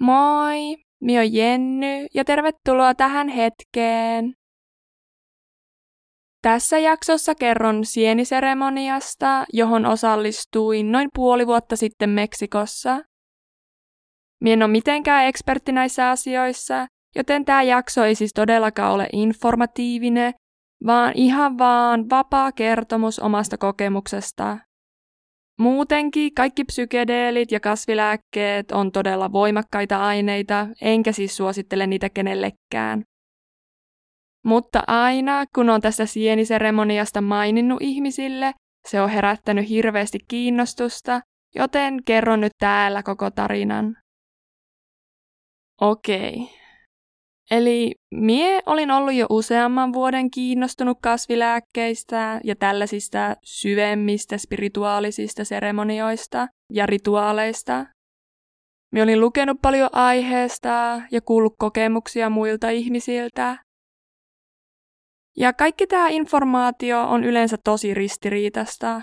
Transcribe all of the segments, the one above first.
Moi, mi on Jenny ja tervetuloa tähän hetkeen. Tässä jaksossa kerron sieniseremoniasta, johon osallistuin noin puoli vuotta sitten Meksikossa. Mie en ole mitenkään ekspertti näissä asioissa, joten tämä jakso ei siis todellakaan ole informatiivinen, vaan ihan vaan vapaa kertomus omasta kokemuksesta. Muutenkin kaikki psykedeelit ja kasvilääkkeet on todella voimakkaita aineita, enkä siis suosittele niitä kenellekään. Mutta aina, kun on tästä sieniseremoniasta maininnut ihmisille, se on herättänyt hirveästi kiinnostusta, joten kerron nyt täällä koko tarinan. Okei, Eli mie olin ollut jo useamman vuoden kiinnostunut kasvilääkkeistä ja tällaisista syvemmistä spirituaalisista seremonioista ja rituaaleista. Mie olin lukenut paljon aiheesta ja kuullut kokemuksia muilta ihmisiltä. Ja kaikki tämä informaatio on yleensä tosi ristiriitasta.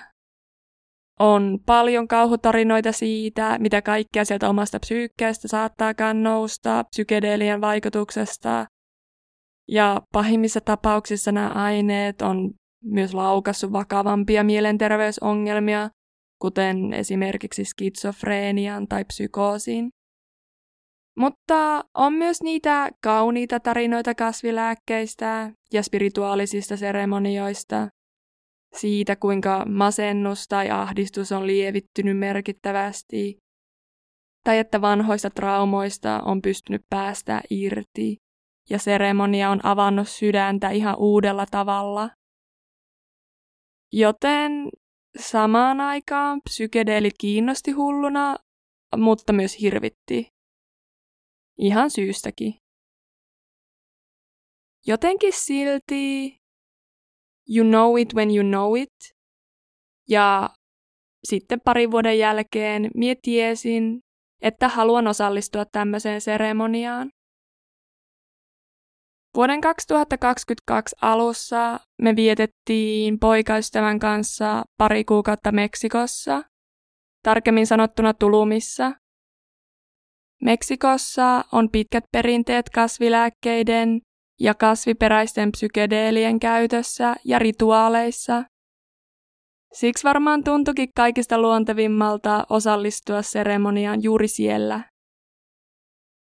On paljon kauhutarinoita siitä, mitä kaikkea sieltä omasta psyykkeestä saattaakaan nousta psykedeelien vaikutuksesta. Ja pahimmissa tapauksissa nämä aineet on myös laukassut vakavampia mielenterveysongelmia, kuten esimerkiksi skitsofreenian tai psykoosin. Mutta on myös niitä kauniita tarinoita kasvilääkkeistä ja spirituaalisista seremonioista, siitä, kuinka masennus tai ahdistus on lievittynyt merkittävästi, tai että vanhoista traumoista on pystynyt päästä irti, ja seremonia on avannut sydäntä ihan uudella tavalla. Joten samaan aikaan psykedeelit kiinnosti hulluna, mutta myös hirvitti. Ihan syystäkin. Jotenkin silti You know it when you know it. Ja sitten parin vuoden jälkeen mie tiesin, että haluan osallistua tämmöiseen seremoniaan. Vuoden 2022 alussa me vietettiin poikaystävän kanssa pari kuukautta Meksikossa, tarkemmin sanottuna Tulumissa. Meksikossa on pitkät perinteet kasvilääkkeiden ja kasviperäisten psykedeelien käytössä ja rituaaleissa. Siksi varmaan tuntukin kaikista luontevimmalta osallistua seremoniaan juuri siellä.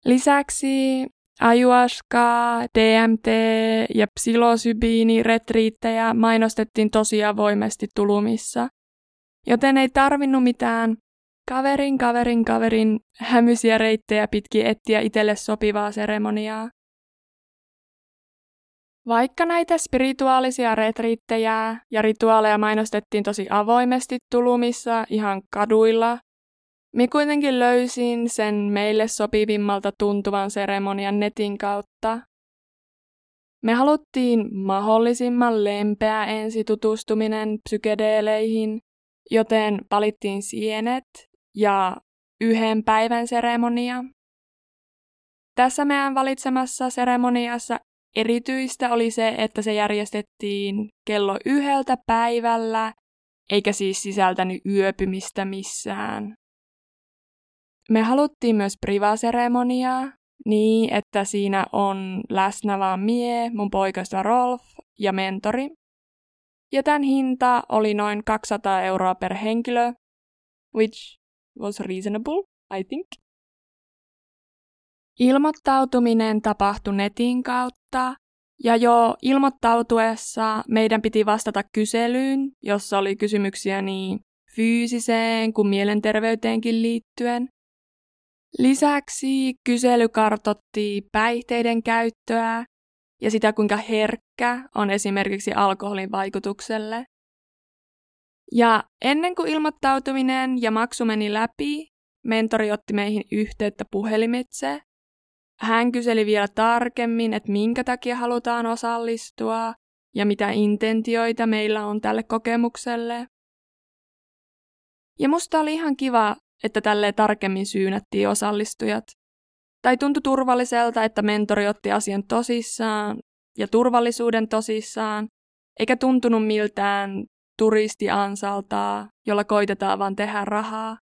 Lisäksi ayahuasca, DMT ja psilosybiini retriittejä mainostettiin tosi avoimesti tulumissa, joten ei tarvinnut mitään kaverin kaverin kaverin hämysiä reittejä pitkin etsiä itselle sopivaa seremoniaa. Vaikka näitä spirituaalisia retriittejä ja rituaaleja mainostettiin tosi avoimesti tulumissa ihan kaduilla, me kuitenkin löysin sen meille sopivimmalta tuntuvan seremonian netin kautta. Me haluttiin mahdollisimman lempeä ensitutustuminen psykedeeleihin, joten valittiin sienet ja yhden päivän seremonia. Tässä meidän valitsemassa seremoniassa Erityistä oli se, että se järjestettiin kello yhdeltä päivällä, eikä siis sisältänyt yöpymistä missään. Me haluttiin myös privaseremoniaa, niin että siinä on läsnä vaan mie, mun poikasta Rolf ja mentori. Ja tämän hinta oli noin 200 euroa per henkilö, which was reasonable, I think. Ilmoittautuminen tapahtui netin kautta ja jo ilmoittautuessa meidän piti vastata kyselyyn, jossa oli kysymyksiä niin fyysiseen kuin mielenterveyteenkin liittyen. Lisäksi kysely kartotti päihteiden käyttöä ja sitä, kuinka herkkä on esimerkiksi alkoholin vaikutukselle. Ja ennen kuin ilmoittautuminen ja maksu meni läpi, mentori otti meihin yhteyttä puhelimitse hän kyseli vielä tarkemmin, että minkä takia halutaan osallistua ja mitä intentioita meillä on tälle kokemukselle. Ja musta oli ihan kiva, että tälle tarkemmin syynättiin osallistujat. Tai tuntui turvalliselta, että mentori otti asian tosissaan ja turvallisuuden tosissaan, eikä tuntunut miltään turistiansaltaa, jolla koitetaan vaan tehdä rahaa.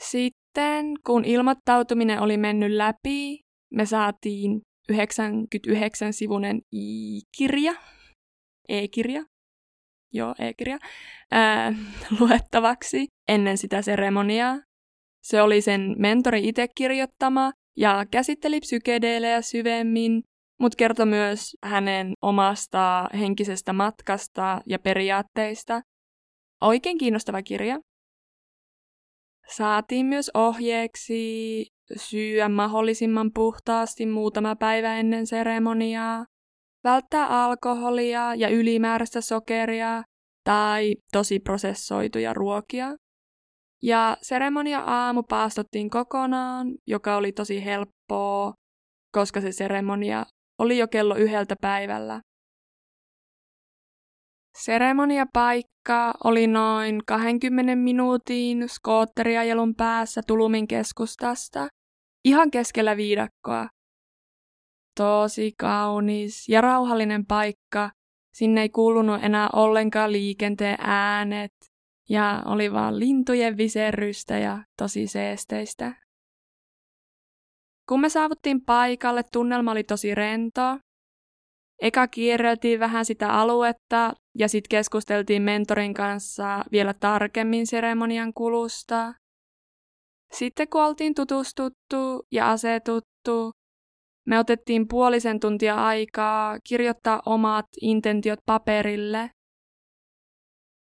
Sitten Sitten kun ilmoittautuminen oli mennyt läpi, me saatiin 99-sivunen i-kirja, e-kirja, joo, e-kirja, ää, luettavaksi ennen sitä seremoniaa. Se oli sen mentori itse kirjoittama ja käsitteli psykedeelejä syvemmin, mutta kertoi myös hänen omasta henkisestä matkasta ja periaatteista. Oikein kiinnostava kirja. Saatiin myös ohjeeksi syyä mahdollisimman puhtaasti muutama päivä ennen seremoniaa, välttää alkoholia ja ylimääräistä sokeria tai tosi prosessoituja ruokia. Ja seremonia aamu paastottiin kokonaan, joka oli tosi helppoa, koska se seremonia oli jo kello yhdeltä päivällä. Seremoniapaikka oli noin 20 minuutin skootteriajelun päässä Tulumin keskustasta, ihan keskellä viidakkoa. Tosi kaunis ja rauhallinen paikka. Sinne ei kuulunut enää ollenkaan liikenteen äänet ja oli vaan lintujen viserrystä ja tosi seesteistä. Kun me saavuttiin paikalle, tunnelma oli tosi rento. Eka kierreltiin vähän sitä aluetta ja sitten keskusteltiin mentorin kanssa vielä tarkemmin seremonian kulusta. Sitten kun oltiin tutustuttu ja asetuttu, me otettiin puolisen tuntia aikaa kirjoittaa omat intentiot paperille.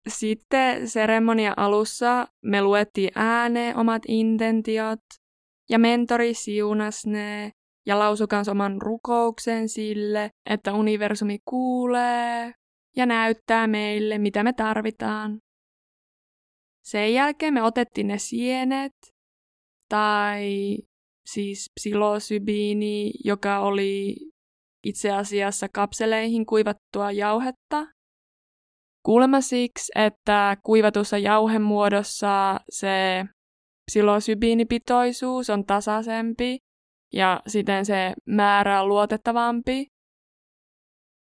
Sitten seremonia alussa me luettiin ääneen omat intentiot ja mentori siunas ne ja lausui kans oman rukouksen sille, että universumi kuulee ja näyttää meille, mitä me tarvitaan. Sen jälkeen me otettiin ne sienet, tai siis psilosybiini, joka oli itse asiassa kapseleihin kuivattua jauhetta. Kuulemma siksi, että kuivatussa jauhemuodossa se psilosybiinipitoisuus on tasaisempi ja siten se määrä on luotettavampi.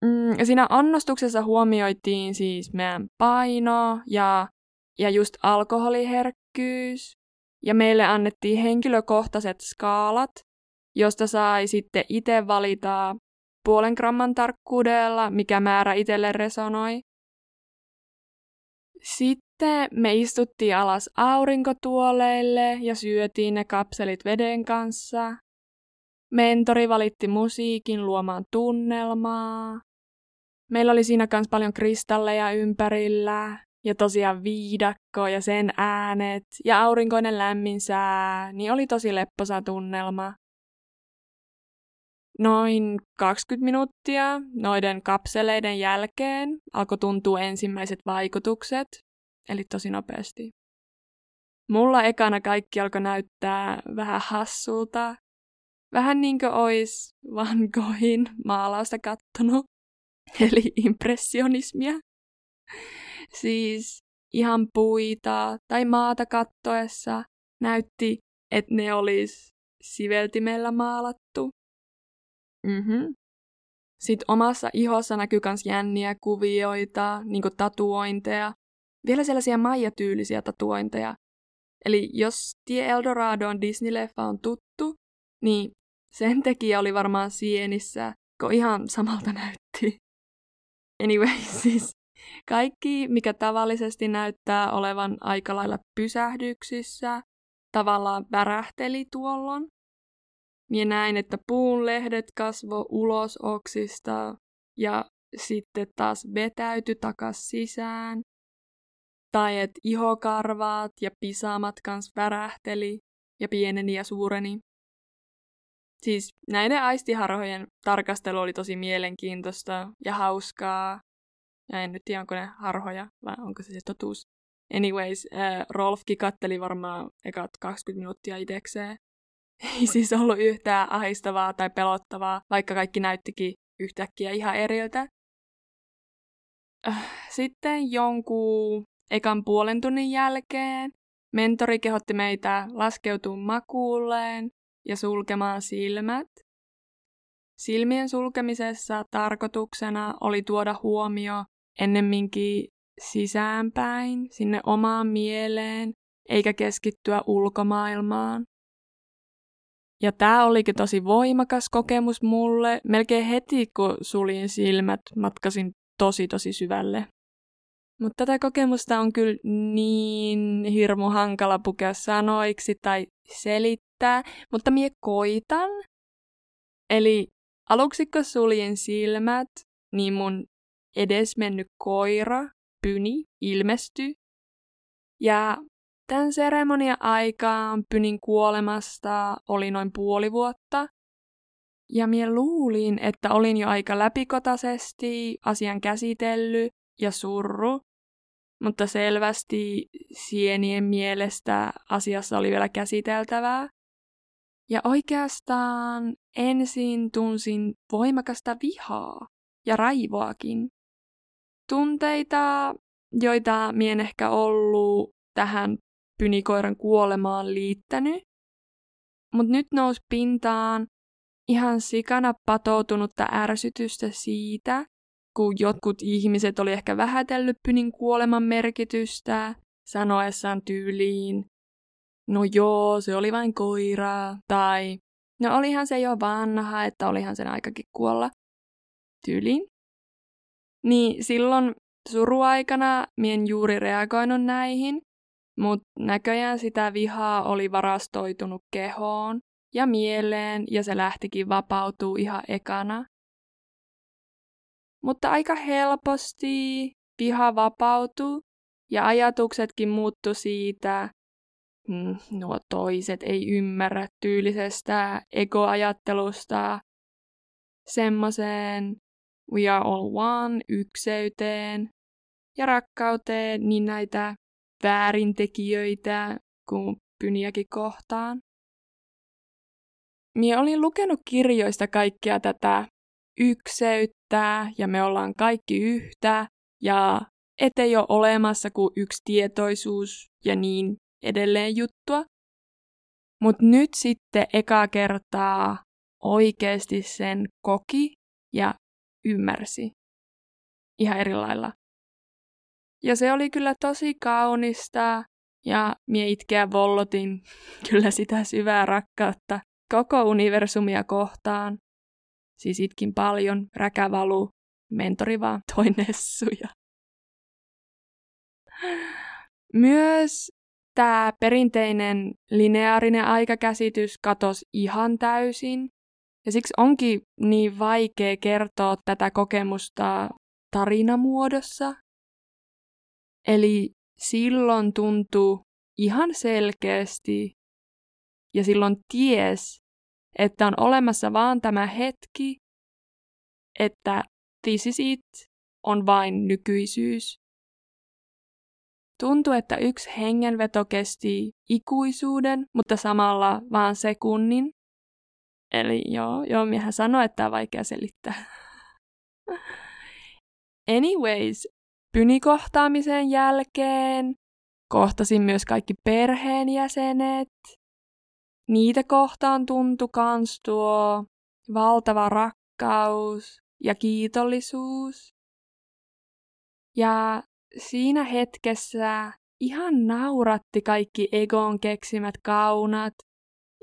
Mm, siinä annostuksessa huomioitiin siis meidän paino ja, ja just alkoholiherkkyys. Ja meille annettiin henkilökohtaiset skaalat, josta sai sitten itse valita puolen gramman tarkkuudella, mikä määrä itselle resonoi. Sitten me istuttiin alas aurinkotuoleille ja syötiin ne kapselit veden kanssa. Mentori valitti musiikin luomaan tunnelmaa. Meillä oli siinä myös paljon kristalleja ympärillä ja tosiaan viidakko ja sen äänet ja aurinkoinen lämmin sää, niin oli tosi lepposa tunnelma. Noin 20 minuuttia noiden kapseleiden jälkeen alkoi tuntua ensimmäiset vaikutukset, eli tosi nopeasti. Mulla ekana kaikki alkoi näyttää vähän hassulta, vähän niin kuin ois Van Goghin maalausta kattonut, eli impressionismia. Siis ihan puita tai maata kattoessa näytti, että ne olisi siveltimellä maalattu. Mm-hmm. Sitten omassa ihossa näkyy myös jänniä kuvioita, niin tatuointeja. Vielä sellaisia Maija-tyylisiä tatuointeja. Eli jos Tie Eldoradoon Disney-leffa on tuttu, niin sen tekijä oli varmaan sienissä, kun ihan samalta näytti. Anyway, siis kaikki, mikä tavallisesti näyttää olevan aika lailla pysähdyksissä, tavallaan värähteli tuollon. Mie näin, että puun lehdet kasvo ulos oksista ja sitten taas vetäyty takas sisään. Tai että ihokarvaat ja pisamat kans värähteli ja pieneni ja suureni. Siis näiden aistiharhojen tarkastelu oli tosi mielenkiintoista ja hauskaa. Ja en nyt tiedä, onko ne harhoja vai onko se se totuus. Anyways, äh, Rolfki katteli varmaan ekat 20 minuuttia itekseen. Ei siis ollut yhtään ahistavaa tai pelottavaa, vaikka kaikki näyttikin yhtäkkiä ihan eriltä. Äh, sitten jonkun ekan puolen tunnin jälkeen mentori kehotti meitä laskeutumaan makuulleen ja sulkemaan silmät. Silmien sulkemisessa tarkoituksena oli tuoda huomio ennemminkin sisäänpäin, sinne omaan mieleen eikä keskittyä ulkomaailmaan. Ja tämä olikin tosi voimakas kokemus mulle. Melkein heti, kun suljin silmät, matkasin tosi tosi syvälle. Mutta tätä kokemusta on kyllä niin hirmu hankala pukea sanoiksi tai selittää, mutta mie koitan. Eli aluksi kun suljin silmät, niin mun edesmennyt koira, Pyni, ilmestyi. Ja tämän seremonian aikaan Pynin kuolemasta oli noin puoli vuotta. Ja mie luulin, että olin jo aika läpikotaisesti asian käsitellyt ja surru, mutta selvästi sienien mielestä asiassa oli vielä käsiteltävää. Ja oikeastaan ensin tunsin voimakasta vihaa ja raivoakin. Tunteita, joita mien ehkä ollut tähän pynikoiran kuolemaan liittänyt, mutta nyt nousi pintaan ihan sikana patoutunutta ärsytystä siitä, kun jotkut ihmiset oli ehkä vähätellyt pynin kuoleman merkitystä, sanoessaan tyyliin, no joo, se oli vain koira, tai no olihan se jo vanha, että olihan sen aikakin kuolla, tyyliin. Niin silloin suruaikana mien juuri reagoinut näihin, mutta näköjään sitä vihaa oli varastoitunut kehoon ja mieleen ja se lähtikin vapautuu ihan ekana. Mutta aika helposti viha vapautui ja ajatuksetkin muuttu siitä, mm, nuo toiset ei ymmärrä tyylisestä egoajattelusta semmoiseen we are all one ykseyteen ja rakkauteen niin näitä väärintekijöitä kuin pyniäkin kohtaan. Mie olin lukenut kirjoista kaikkea tätä ykseyttä ja me ollaan kaikki yhtä ja ettei ole olemassa kuin yksi tietoisuus ja niin edelleen juttua. Mutta nyt sitten eka kertaa oikeasti sen koki ja ymmärsi ihan eri lailla. Ja se oli kyllä tosi kaunista ja mie itkeä vollotin kyllä sitä syvää rakkautta koko universumia kohtaan. Siis itkin paljon, räkävalu, mentori vaan toi nessuja. Myös tämä perinteinen lineaarinen aikakäsitys katosi ihan täysin. Ja siksi onkin niin vaikea kertoa tätä kokemusta tarinamuodossa. Eli silloin tuntuu ihan selkeästi ja silloin ties, että on olemassa vaan tämä hetki, että this is it on vain nykyisyys. Tuntuu, että yksi hengenveto kesti ikuisuuden, mutta samalla vaan sekunnin. Eli joo, joo, miehän sanoi, että tämä on vaikea selittää. Anyways, pynikohtaamisen jälkeen kohtasin myös kaikki perheenjäsenet. Niitä kohtaan tuntui kans tuo valtava rakkaus ja kiitollisuus. Ja siinä hetkessä ihan nauratti kaikki Egon keksimät kaunat,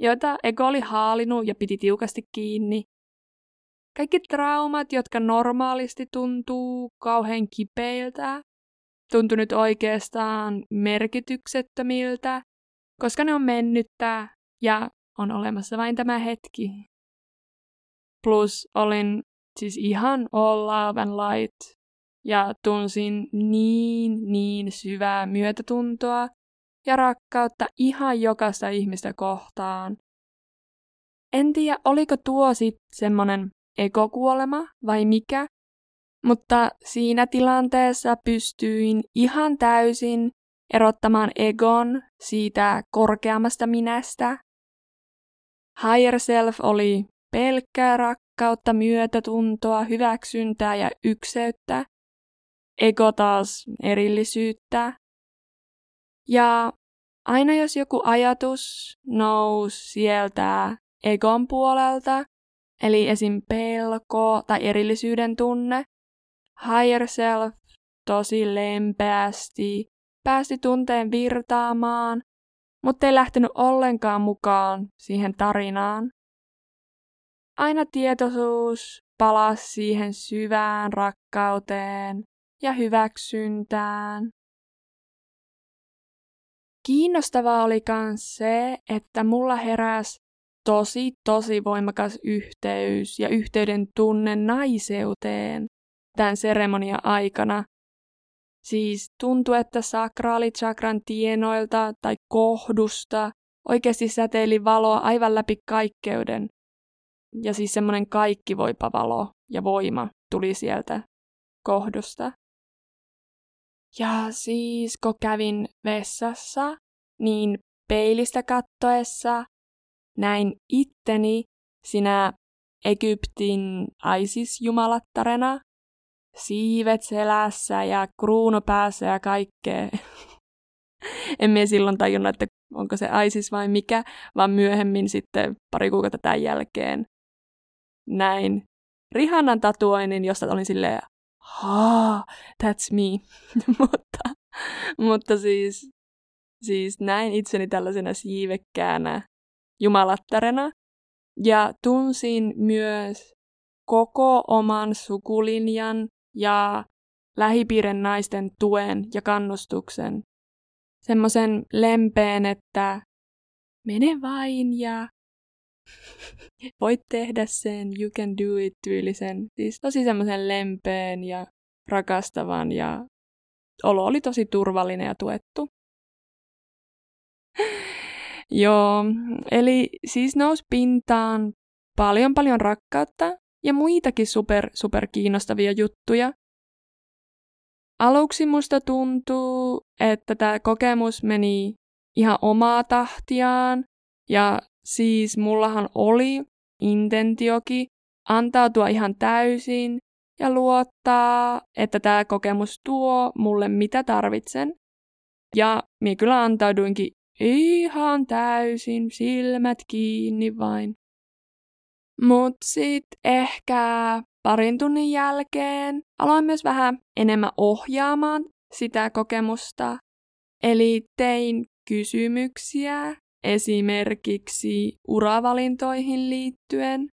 joita Ego oli haalinut ja piti tiukasti kiinni. Kaikki traumat, jotka normaalisti tuntuu kauhean kipeiltä, tuntui nyt oikeastaan merkityksettömiltä, koska ne on mennyttä ja on olemassa vain tämä hetki. Plus olin siis ihan all love and light ja tunsin niin, niin syvää myötätuntoa ja rakkautta ihan jokaista ihmistä kohtaan. En tiedä, oliko tuo sitten semmonen ekokuolema vai mikä, mutta siinä tilanteessa pystyin ihan täysin erottamaan egon siitä korkeammasta minästä. Higher self oli pelkkää rakkautta, myötätuntoa, hyväksyntää ja ykseyttä. Ego taas erillisyyttä. Ja aina jos joku ajatus nousi sieltä egon puolelta, eli esim. pelko tai erillisyyden tunne, higher self tosi lempeästi päästi tunteen virtaamaan mutta ei lähtenyt ollenkaan mukaan siihen tarinaan. Aina tietoisuus palasi siihen syvään rakkauteen ja hyväksyntään. Kiinnostavaa oli myös se, että mulla heräsi tosi, tosi voimakas yhteys ja yhteyden tunne naiseuteen tämän seremonian aikana. Siis tuntui, että sakraalichakran tienoilta tai kohdusta oikeasti säteili valoa aivan läpi kaikkeuden. Ja siis semmoinen kaikkivoipa valo ja voima tuli sieltä kohdusta. Ja siis kun kävin vessassa, niin peilistä kattoessa näin itteni sinä Egyptin Isis-jumalattarena, siivet selässä ja kruunu päässä ja kaikkea. en mie silloin tajunnut, että onko se Isis vai mikä, vaan myöhemmin sitten pari kuukautta tämän jälkeen näin Rihannan tatuoinnin, josta olin silleen, ha, that's me. mutta, mutta siis, siis näin itseni tällaisena siivekkäänä jumalattarena ja tunsin myös koko oman sukulinjan ja lähipiirin naisten tuen ja kannustuksen. Semmoisen lempeen, että mene vain ja voit tehdä sen, you can do it tyylisen. Siis tosi semmoisen lempeen ja rakastavan ja olo oli tosi turvallinen ja tuettu. Joo, eli siis nousi pintaan paljon paljon rakkautta ja muitakin super, super kiinnostavia juttuja. Aluksi musta tuntuu, että tämä kokemus meni ihan omaa tahtiaan ja siis mullahan oli intentioki antautua ihan täysin ja luottaa, että tämä kokemus tuo mulle mitä tarvitsen. Ja minä kyllä antauduinkin ihan täysin, silmät kiinni vain. Mut sit ehkä parin tunnin jälkeen aloin myös vähän enemmän ohjaamaan sitä kokemusta. Eli tein kysymyksiä esimerkiksi uravalintoihin liittyen.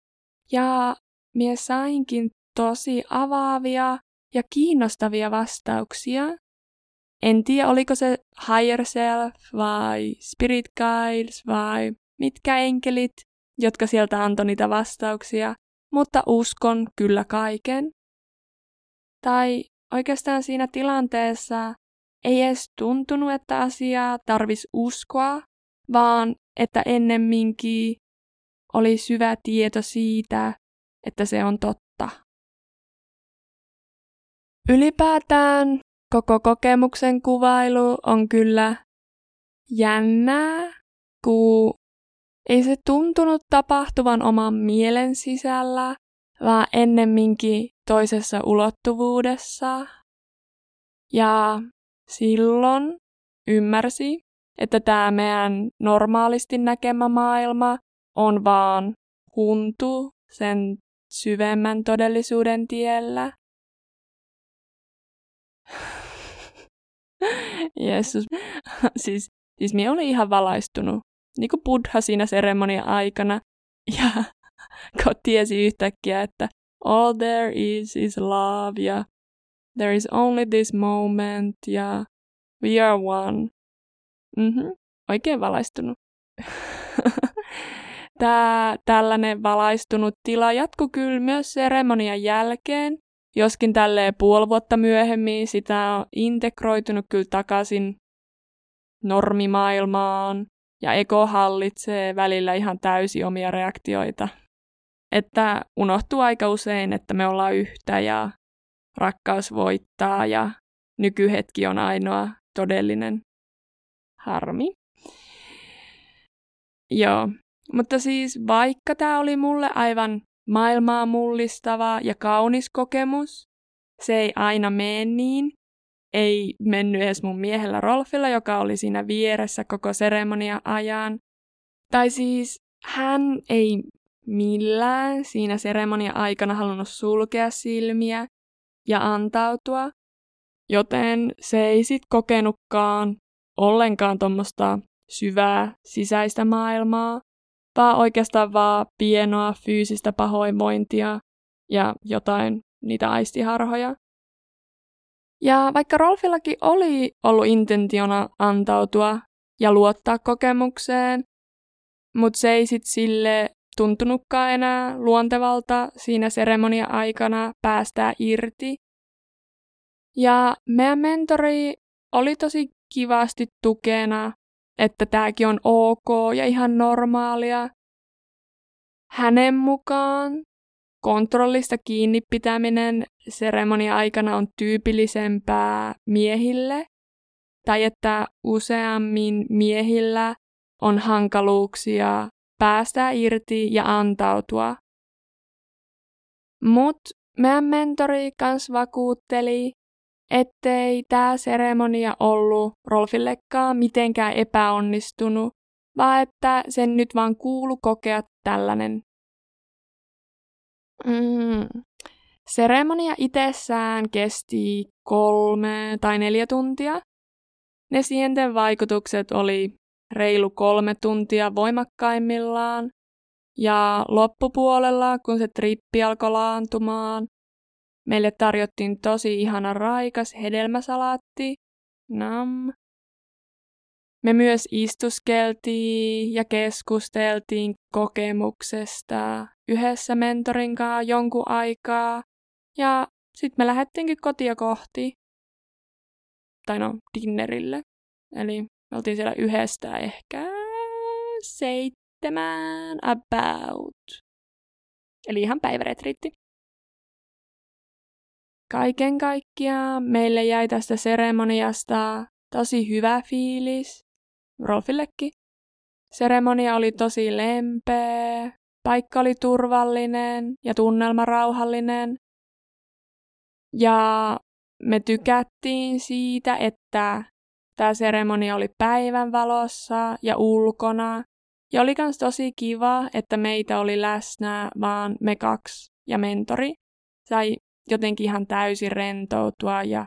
Ja mie sainkin tosi avaavia ja kiinnostavia vastauksia. En tiedä, oliko se higher self vai spirit guides vai mitkä enkelit, jotka sieltä antoi niitä vastauksia, mutta uskon kyllä kaiken. Tai oikeastaan siinä tilanteessa ei edes tuntunut, että asiaa tarvis uskoa, vaan että ennemminkin oli syvä tieto siitä, että se on totta. Ylipäätään koko kokemuksen kuvailu on kyllä jännää, kun ei se tuntunut tapahtuvan oman mielen sisällä, vaan ennemminkin toisessa ulottuvuudessa. Ja silloin ymmärsi, että tämä meidän normaalisti näkemä maailma on vaan huntu sen syvemmän todellisuuden tiellä. Jeesus. siis, siis minä olin ihan valaistunut. Niin kuin Buddha siinä seremonia aikana. Ja kun tiesi yhtäkkiä, että all there is is love ja there is only this moment ja we are one. Mm-hmm. Oikein valaistunut. Tämä tällainen valaistunut tila jatkuu kyllä myös seremonian jälkeen, joskin tälleen puoli vuotta myöhemmin sitä on integroitunut kyllä takaisin normimaailmaan ja ego hallitsee välillä ihan täysin omia reaktioita. Että unohtuu aika usein, että me ollaan yhtä ja rakkaus voittaa ja nykyhetki on ainoa todellinen harmi. Joo, mutta siis vaikka tämä oli mulle aivan maailmaa mullistava ja kaunis kokemus, se ei aina mene niin. Ei mennyt edes mun miehellä Rolfilla, joka oli siinä vieressä koko seremonia ajan. Tai siis hän ei millään siinä seremonia aikana halunnut sulkea silmiä ja antautua, joten se ei sit kokenutkaan ollenkaan tuommoista syvää sisäistä maailmaa, vaan oikeastaan vaan pienoa fyysistä pahoinvointia ja jotain niitä aistiharhoja. Ja vaikka Rolfillakin oli ollut intentiona antautua ja luottaa kokemukseen, mutta se ei sit sille tuntunutkaan enää luontevalta siinä seremonia aikana päästää irti. Ja meidän mentori oli tosi kivasti tukena, että tämäkin on ok ja ihan normaalia. Hänen mukaan kontrollista kiinni pitäminen seremonia aikana on tyypillisempää miehille, tai että useammin miehillä on hankaluuksia päästä irti ja antautua. Mut meidän mentori kans vakuutteli, ettei tämä seremonia ollut Rolfillekaan mitenkään epäonnistunut, vaan että sen nyt vaan kuulu kokea tällainen. Mm. Seremonia itsessään kesti kolme tai neljä tuntia. Ne sienten vaikutukset oli reilu kolme tuntia voimakkaimmillaan, ja loppupuolella, kun se trippi alkoi laantumaan, meille tarjottiin tosi ihana raikas hedelmäsalaatti. Nam. Me myös istuskeltiin ja keskusteltiin kokemuksesta yhdessä mentorin kanssa jonkun aikaa. Ja sitten me lähdettiinkin kotia kohti. Tai no, dinnerille. Eli me oltiin siellä yhdestä ehkä seitsemän about. Eli ihan päiväretriitti. Kaiken kaikkiaan meille jäi tästä seremoniasta tosi hyvä fiilis. Rolfillekin. Seremonia oli tosi lempeä, paikka oli turvallinen ja tunnelma rauhallinen. Ja me tykättiin siitä, että Tämä seremonia oli päivän valossa ja ulkona. Ja oli myös tosi kiva, että meitä oli läsnä vaan me kaksi ja mentori. Sai jotenkin ihan täysin rentoutua ja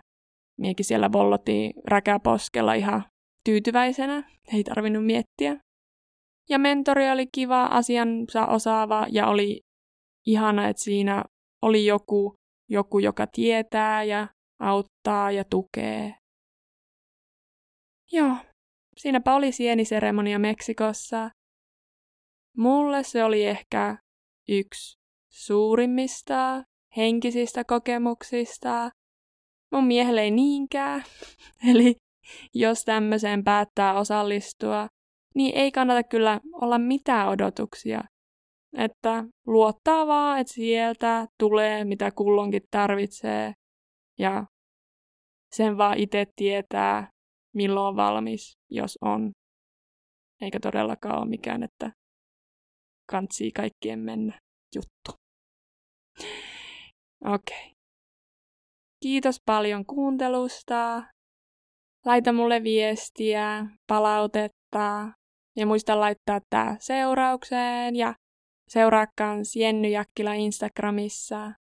miekin siellä vollotiin räkäposkella ihan tyytyväisenä. Ei tarvinnut miettiä. Ja mentori oli kiva, asiansa osaava ja oli ihana, että siinä oli joku, joku joka tietää ja auttaa ja tukee. Joo, siinäpä oli sieniseremonia Meksikossa. Mulle se oli ehkä yksi suurimmista henkisistä kokemuksista. Mun miehelle ei niinkään. Eli jos tämmöiseen päättää osallistua, niin ei kannata kyllä olla mitään odotuksia. Että luottaa vaan, että sieltä tulee mitä kullonkin tarvitsee ja sen vaan itse tietää, milloin on valmis, jos on. Eikä todellakaan ole mikään, että kantsii kaikkien mennä juttu. Okei. Okay. Kiitos paljon kuuntelusta. Laita mulle viestiä, palautetta ja muista laittaa tää seuraukseen ja seuraa kans Jenny Jakkila Instagramissa.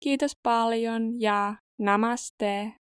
Kiitos paljon ja namaste.